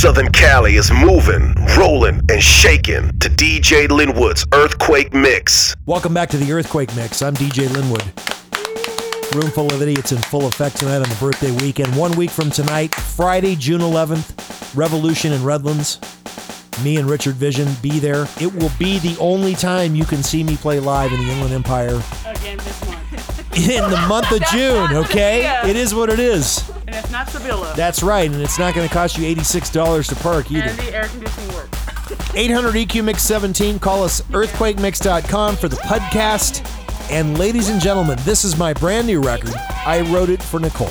Southern Cali is moving, rolling, and shaking to DJ Linwood's Earthquake Mix. Welcome back to the Earthquake Mix. I'm DJ Linwood. Room full of idiots in full effect tonight on the birthday weekend. One week from tonight, Friday, June 11th, Revolution in Redlands. Me and Richard Vision be there. It will be the only time you can see me play live in the Inland Empire Again this month. in the month of June, okay? It is what it is. And it's not Sevilla. That's right, and it's not going to cost you $86 to park either. and the air conditioning works. 800 EQ Mix 17. Call us earthquakemix.com for the podcast. And ladies and gentlemen, this is my brand new record. I wrote it for Nicole.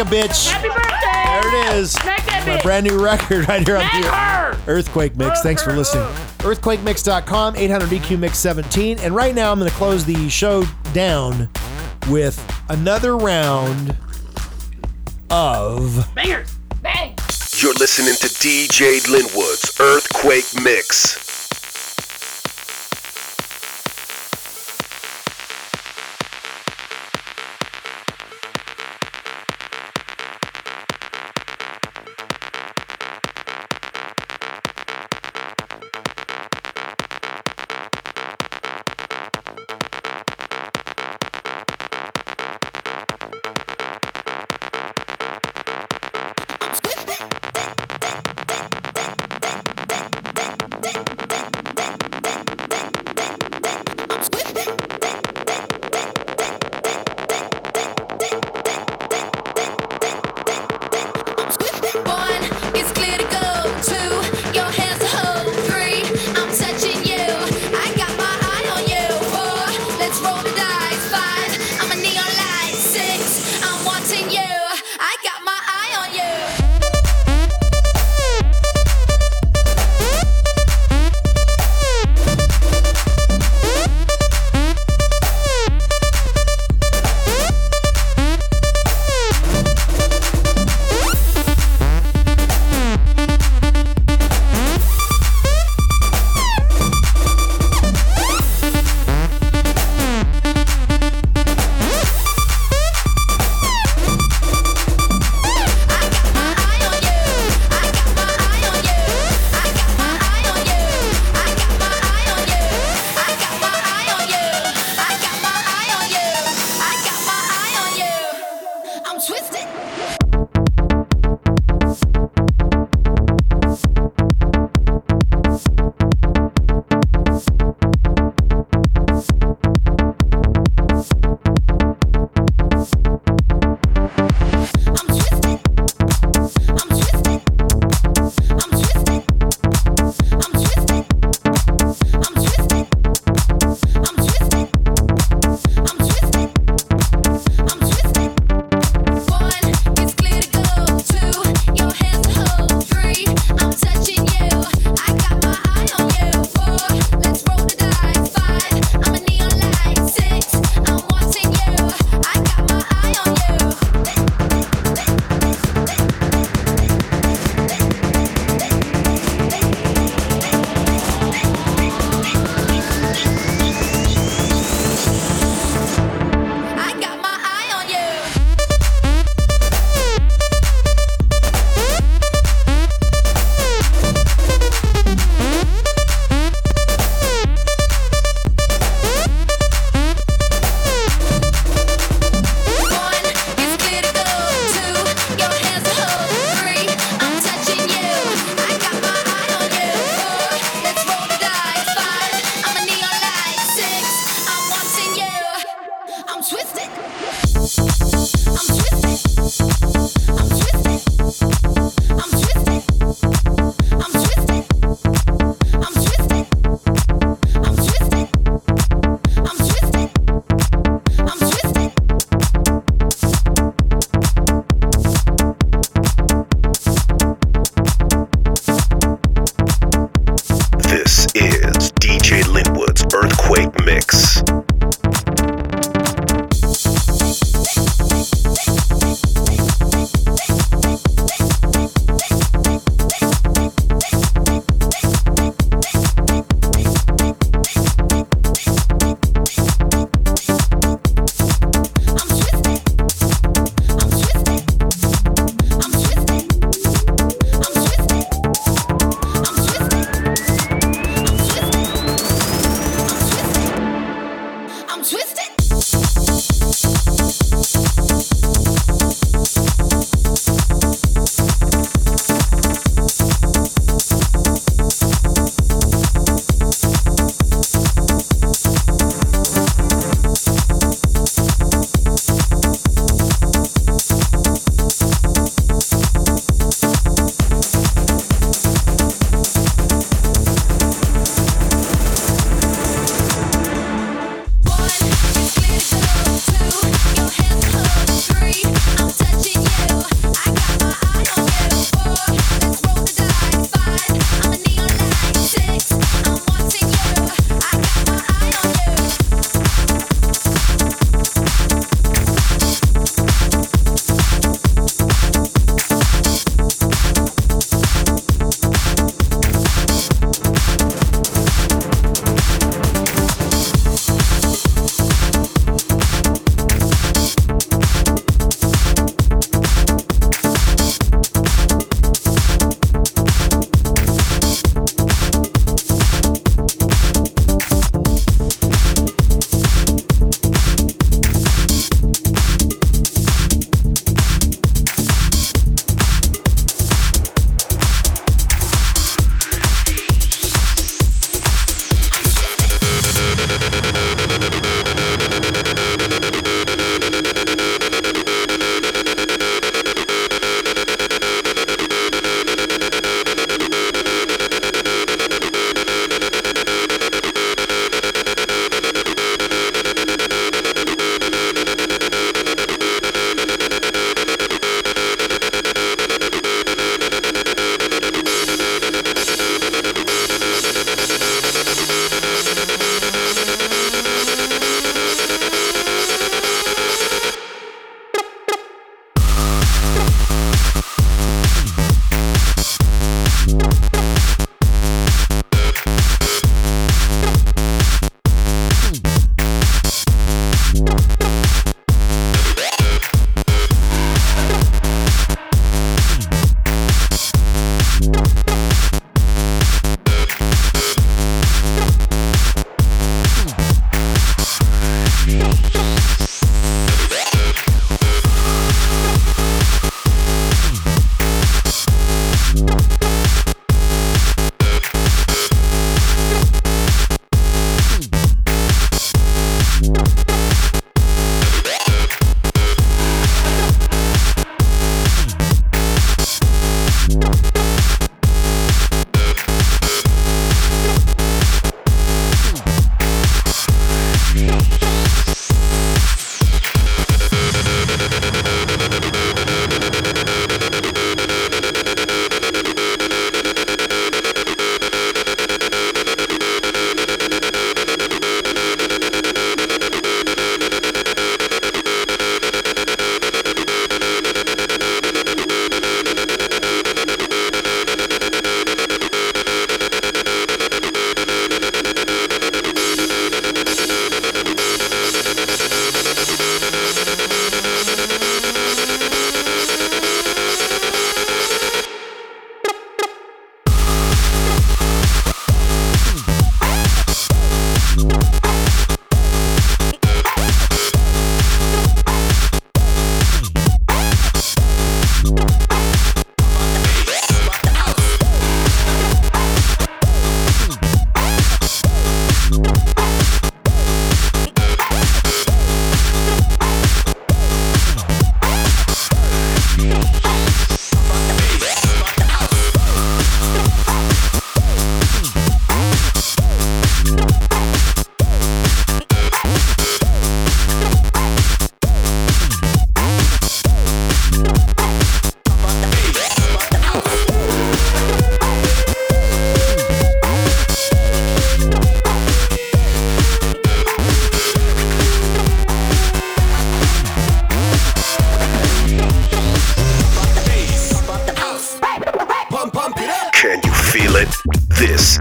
A Bitch. Happy birthday! There it is. Smack that My brand new record right here on Smack the her! Earthquake Mix. Thanks for listening. EarthquakeMix.com, 800 EQ Mix 17. And right now I'm going to close the show down with another round of. Bangers! Bang! You're listening to DJ Linwood's Earthquake Mix.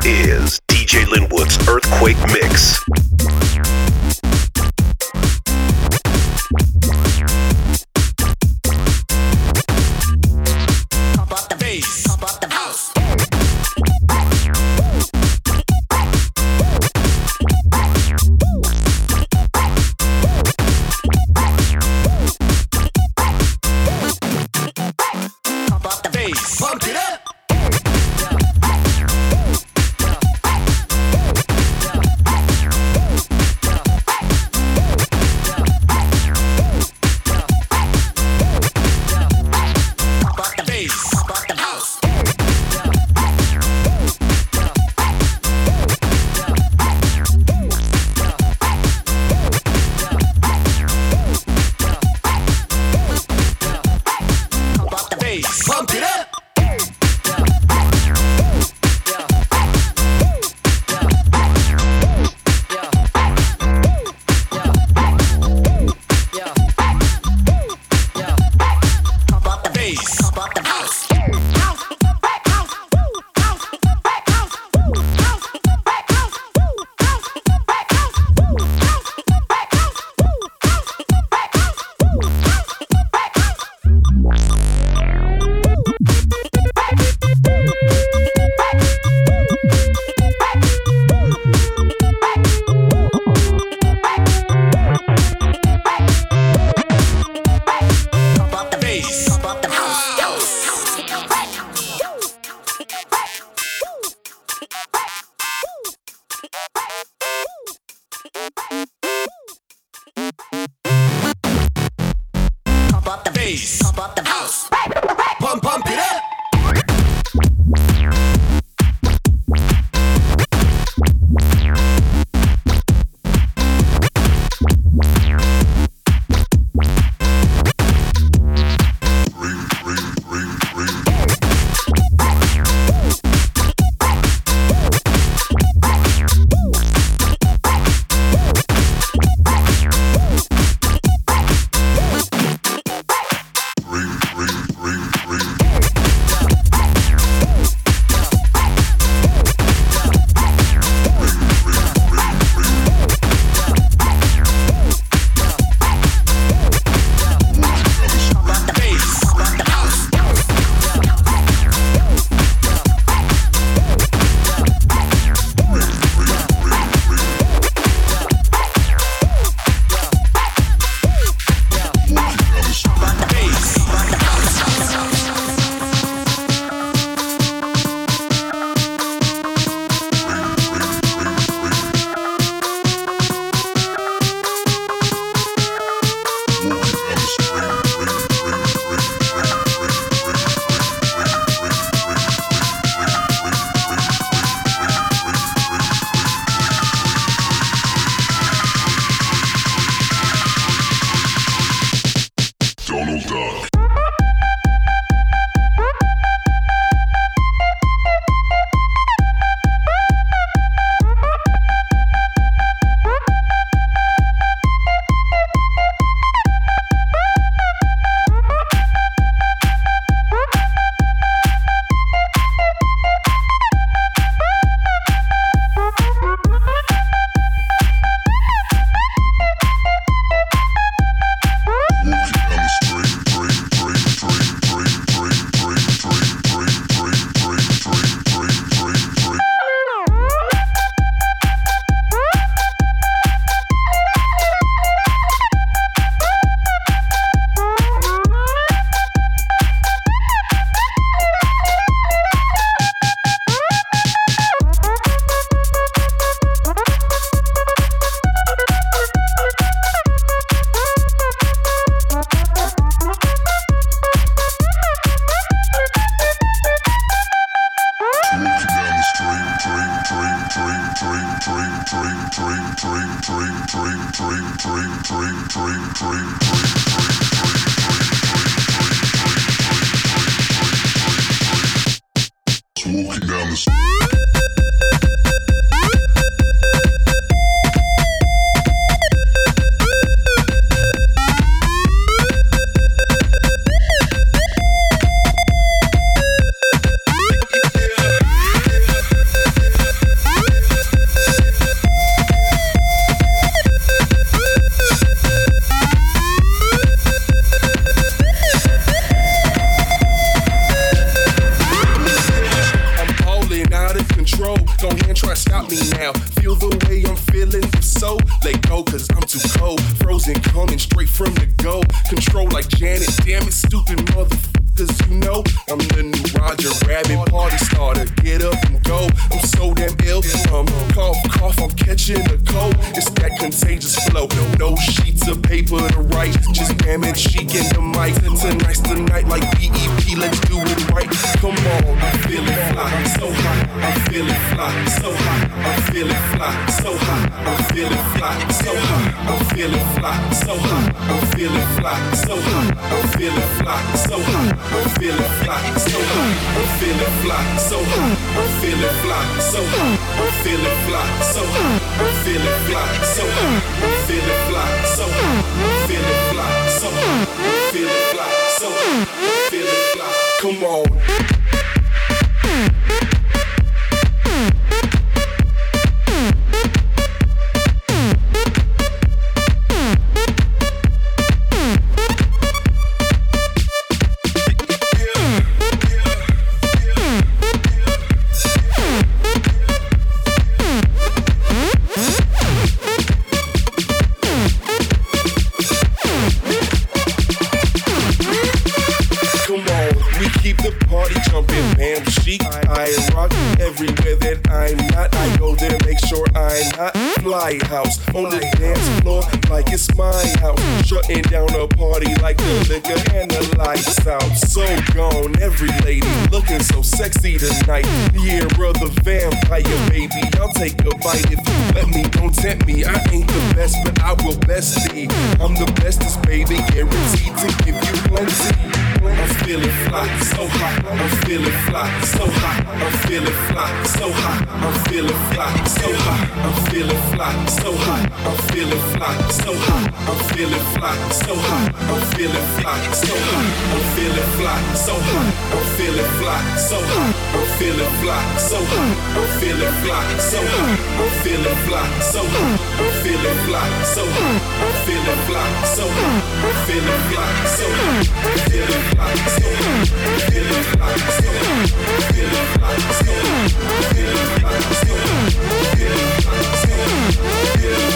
Is DJ Linwood's Earthquake Mix. Pump up the bass. Pump up the house. Pump, pump it up. Contagious flow. No sheets of paper to write. Just damn it, chic in the mic. Tonight's the night like BEP, let's do it right. Come on, I'm feeling fly, so hot. I'm feeling fly, so hot. I'm feeling fly, so hot. I'm feeling fly, so hot. I'm feeling fly, so hot. I'm feeling fly, so hot. I'm feeling fly, so hot. I'm feeling fly, so hot. I'm feeling fly, so hot. I'm feeling fly, so hot. I'm feeling fly, so hot. Feeling fly, so. I'm feeling fly, so. I'm feeling fly, so. I'm feeling fly, so. I'm feeling fly. Come on. Not house on the dance floor like it's my house. Shutting down a party like the liquor and the lights out. So gone, every lady looking so sexy tonight. Year of the vampire, baby. I'll take a bite if you let me. Don't tempt me. I ain't the best, but I will best be. I'm the bestest, baby. Guaranteed to give you plenty. I'm feeling fly, so hot. I'm feeling fly, so hot. I'm feeling fly, so hot. I'm feeling fly, so hot. I'm feeling fly, so hot. I'm feeling fly, so hot. I'm feeling fly, so hot. I'm feeling fly, so hot. I'm feeling fly, so hot. I'm feeling fly, so hot. I'm feeling fly, so hot. I'm feeling fly, so hot. I'm feeling fly, so hot. I'm feeling fly, so hot. I'm feeling fly, so hot. I'm feeling fly, so hot. I'm feeling fly, so hot. Feeling fly, so hot. Feeling fly, so hot. Feeling fly, so hot. Feeling fly, so hot. Feeling fly, so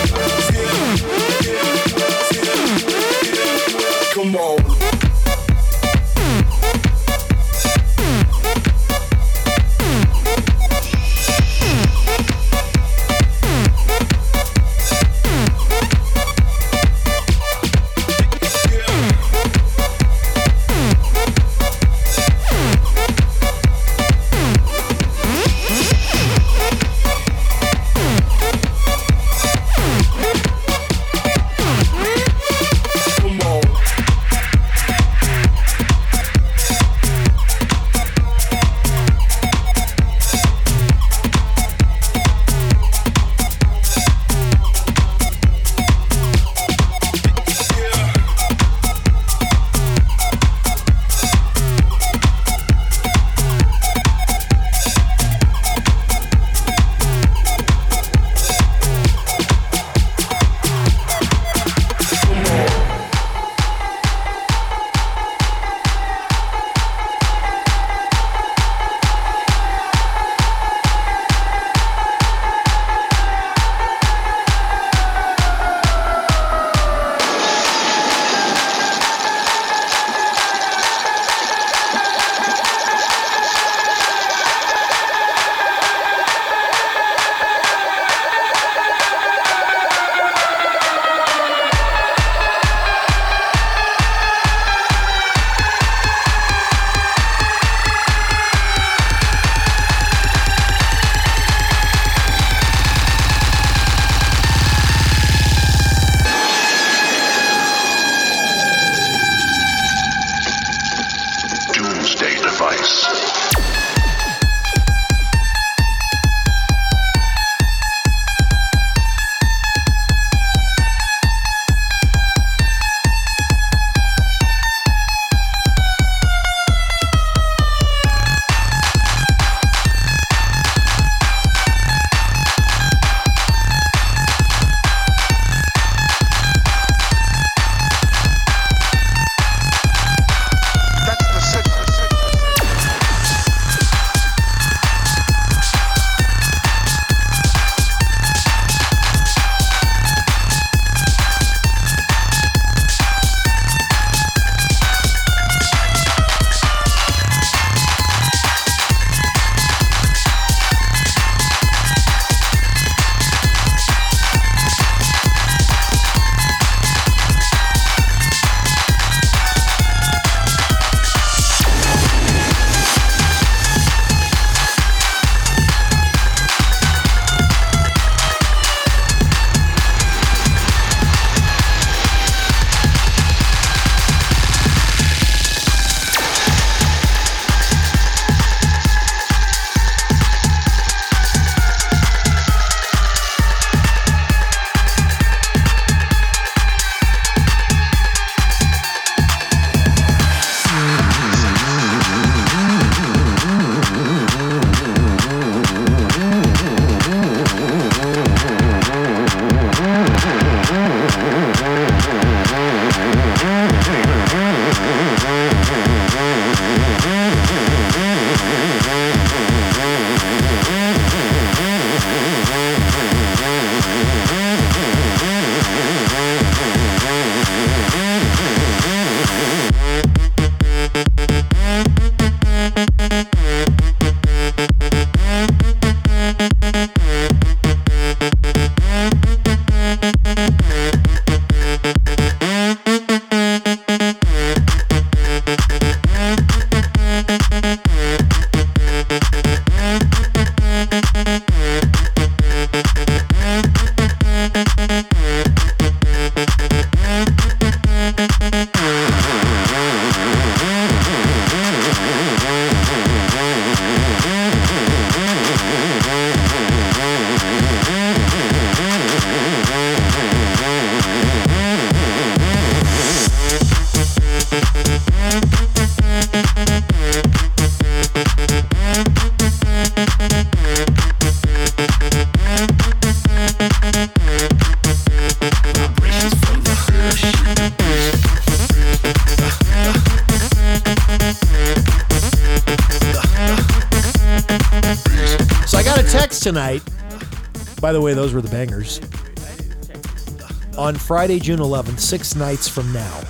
bangers. On Friday, June 11th, six nights from now,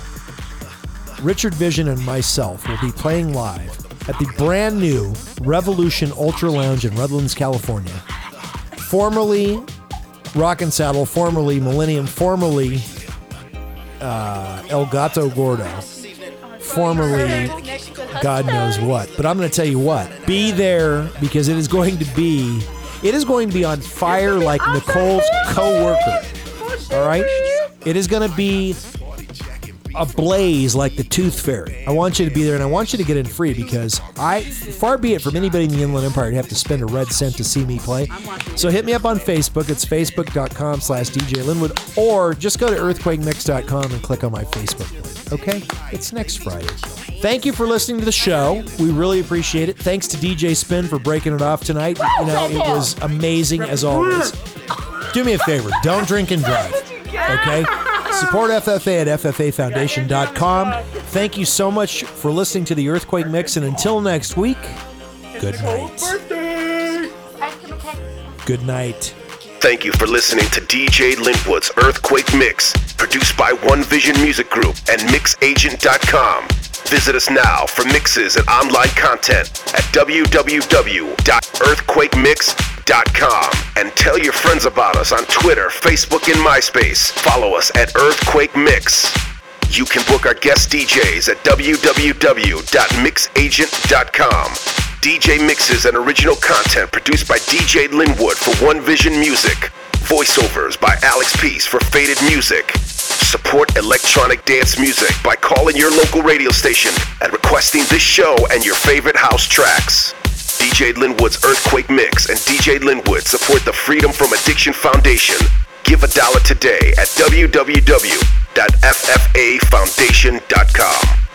Richard Vision and myself will be playing live at the brand new Revolution Ultra Lounge in Redlands, California. Formerly Rock and Saddle, formerly Millennium, formerly uh, El Gato Gordo, formerly God knows what. But I'm going to tell you what. Be there because it is going to be it is going to be on fire like Nicole's co-worker. All right? It is going to be ablaze like the Tooth Fairy. I want you to be there and I want you to get in free because I far be it from anybody in the Inland Empire to have to spend a red cent to see me play. So hit me up on Facebook. It's facebook.com slash DJ Linwood or just go to earthquakemix.com and click on my Facebook link. Okay? It's next Friday. Thank you for listening to the show. We really appreciate it. Thanks to DJ Spin for breaking it off tonight. You know, it was amazing as always. Do me a favor, don't drink and drive. Okay? Support FFA at FFAFoundation.com. Thank you so much for listening to the Earthquake Mix, and until next week, good night. Good night. Thank you for listening to DJ Linwood's Earthquake Mix, produced by One Vision Music Group and MixAgent.com. Visit us now for mixes and online content at www.earthquakemix.com and tell your friends about us on Twitter, Facebook, and MySpace. Follow us at Earthquake Mix. You can book our guest DJs at www.mixagent.com. DJ mixes and original content produced by DJ Linwood for One Vision Music. Voiceovers by Alex Peace for Faded Music. Support electronic dance music by calling your local radio station and requesting this show and your favorite house tracks. DJ Linwood's Earthquake Mix and DJ Linwood support the Freedom from Addiction Foundation. Give a dollar today at www.ffafoundation.com.